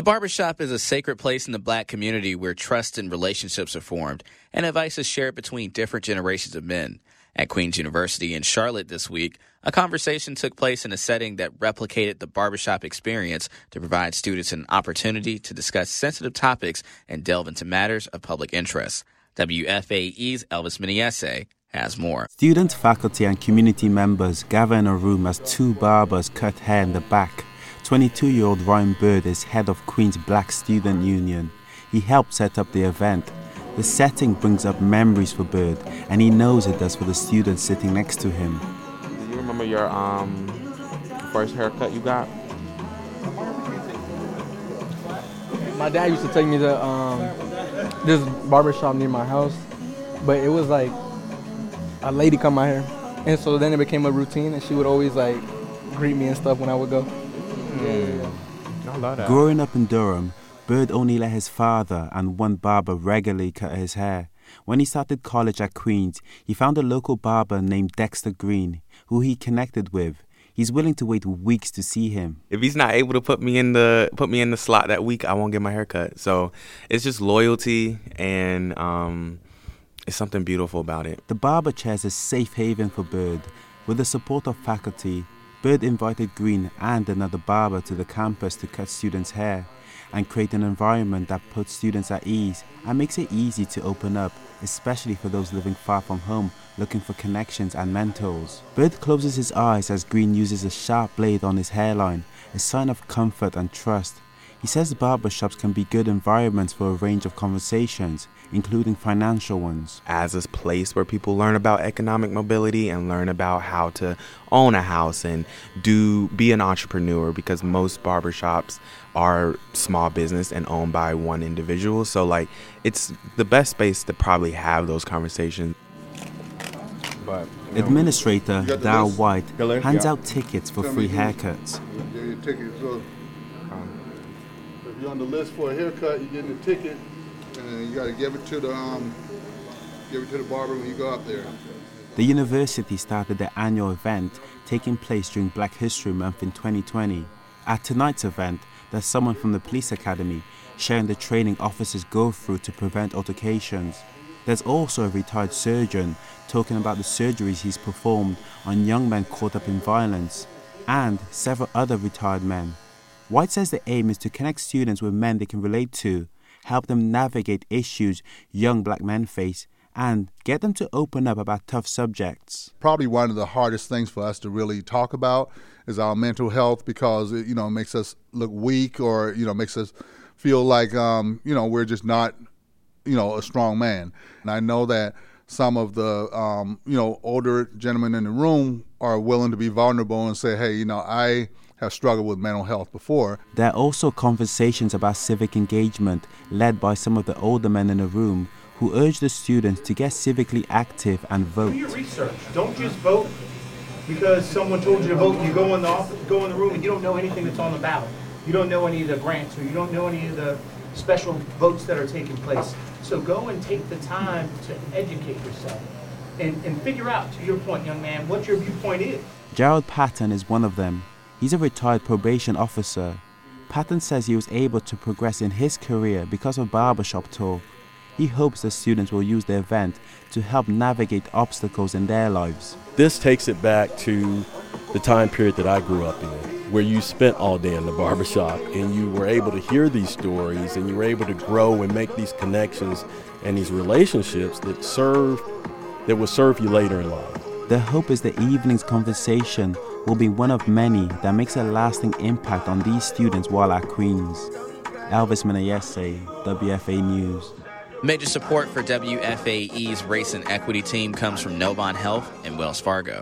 A barbershop is a sacred place in the black community where trust and relationships are formed and advice is shared between different generations of men. At Queens University in Charlotte this week, a conversation took place in a setting that replicated the barbershop experience to provide students an opportunity to discuss sensitive topics and delve into matters of public interest. WFAE's Elvis Menayese has more. Students, faculty, and community members gather in a room as two barbers cut hair in the back 22 year old Ryan Bird is head of Queen's Black Student Union. He helped set up the event. The setting brings up memories for Bird, and he knows it does for the students sitting next to him. Do you remember your um, first haircut you got? My dad used to take me to um, this barbershop near my house, but it was like a lady cut my hair. And so then it became a routine, and she would always like greet me and stuff when I would go. Mm. I love that. Growing up in Durham, Bird only let his father and one barber regularly cut his hair. When he started college at Queen's, he found a local barber named Dexter Green, who he connected with. He's willing to wait weeks to see him. If he's not able to put me in the put me in the slot that week, I won't get my hair cut. So it's just loyalty and um, it's something beautiful about it. The barber chair is a safe haven for Bird. With the support of faculty, Bird invited Green and another barber to the campus to cut students' hair and create an environment that puts students at ease and makes it easy to open up, especially for those living far from home looking for connections and mentors. Bird closes his eyes as Green uses a sharp blade on his hairline, a sign of comfort and trust. He says barbershops can be good environments for a range of conversations, including financial ones. As a place where people learn about economic mobility and learn about how to own a house and do be an entrepreneur because most barbershops are small business and owned by one individual. So like it's the best space to probably have those conversations. But Administrator Dal White hands out tickets for free haircuts you're on the list for a haircut, you're getting a ticket, and you got to give it to the um, give it to the barber when you go up there. The university started their annual event taking place during Black History Month in 2020. At tonight's event, there's someone from the police academy sharing the training officers go through to prevent altercations. There's also a retired surgeon talking about the surgeries he's performed on young men caught up in violence, and several other retired men White says the aim is to connect students with men they can relate to, help them navigate issues young black men face, and get them to open up about tough subjects. Probably one of the hardest things for us to really talk about is our mental health because it, you know, makes us look weak or, you know, makes us feel like, um, you know, we're just not, you know, a strong man. And I know that some of the, um, you know, older gentlemen in the room are willing to be vulnerable and say, hey, you know, I have struggled with mental health before. There are also conversations about civic engagement led by some of the older men in the room who urge the students to get civically active and vote. Do your research. Don't just vote because someone told you to vote. You go in the office, go in the room, and you don't know anything that's on the ballot. You don't know any of the grants, or you don't know any of the special votes that are taking place. So go and take the time to educate yourself and, and figure out, to your point, young man, what your viewpoint is. Gerald Patton is one of them. He's a retired probation officer. Patton says he was able to progress in his career because of barbershop talk. He hopes the students will use the event to help navigate obstacles in their lives. This takes it back to the time period that I grew up in, where you spent all day in the barbershop and you were able to hear these stories and you were able to grow and make these connections and these relationships that serve that will serve you later in life. The hope is the evening's conversation will be one of many that makes a lasting impact on these students while at Queens. Elvis Menayese, WFAE News. Major support for WFAE's race and equity team comes from Novant Health and Wells Fargo.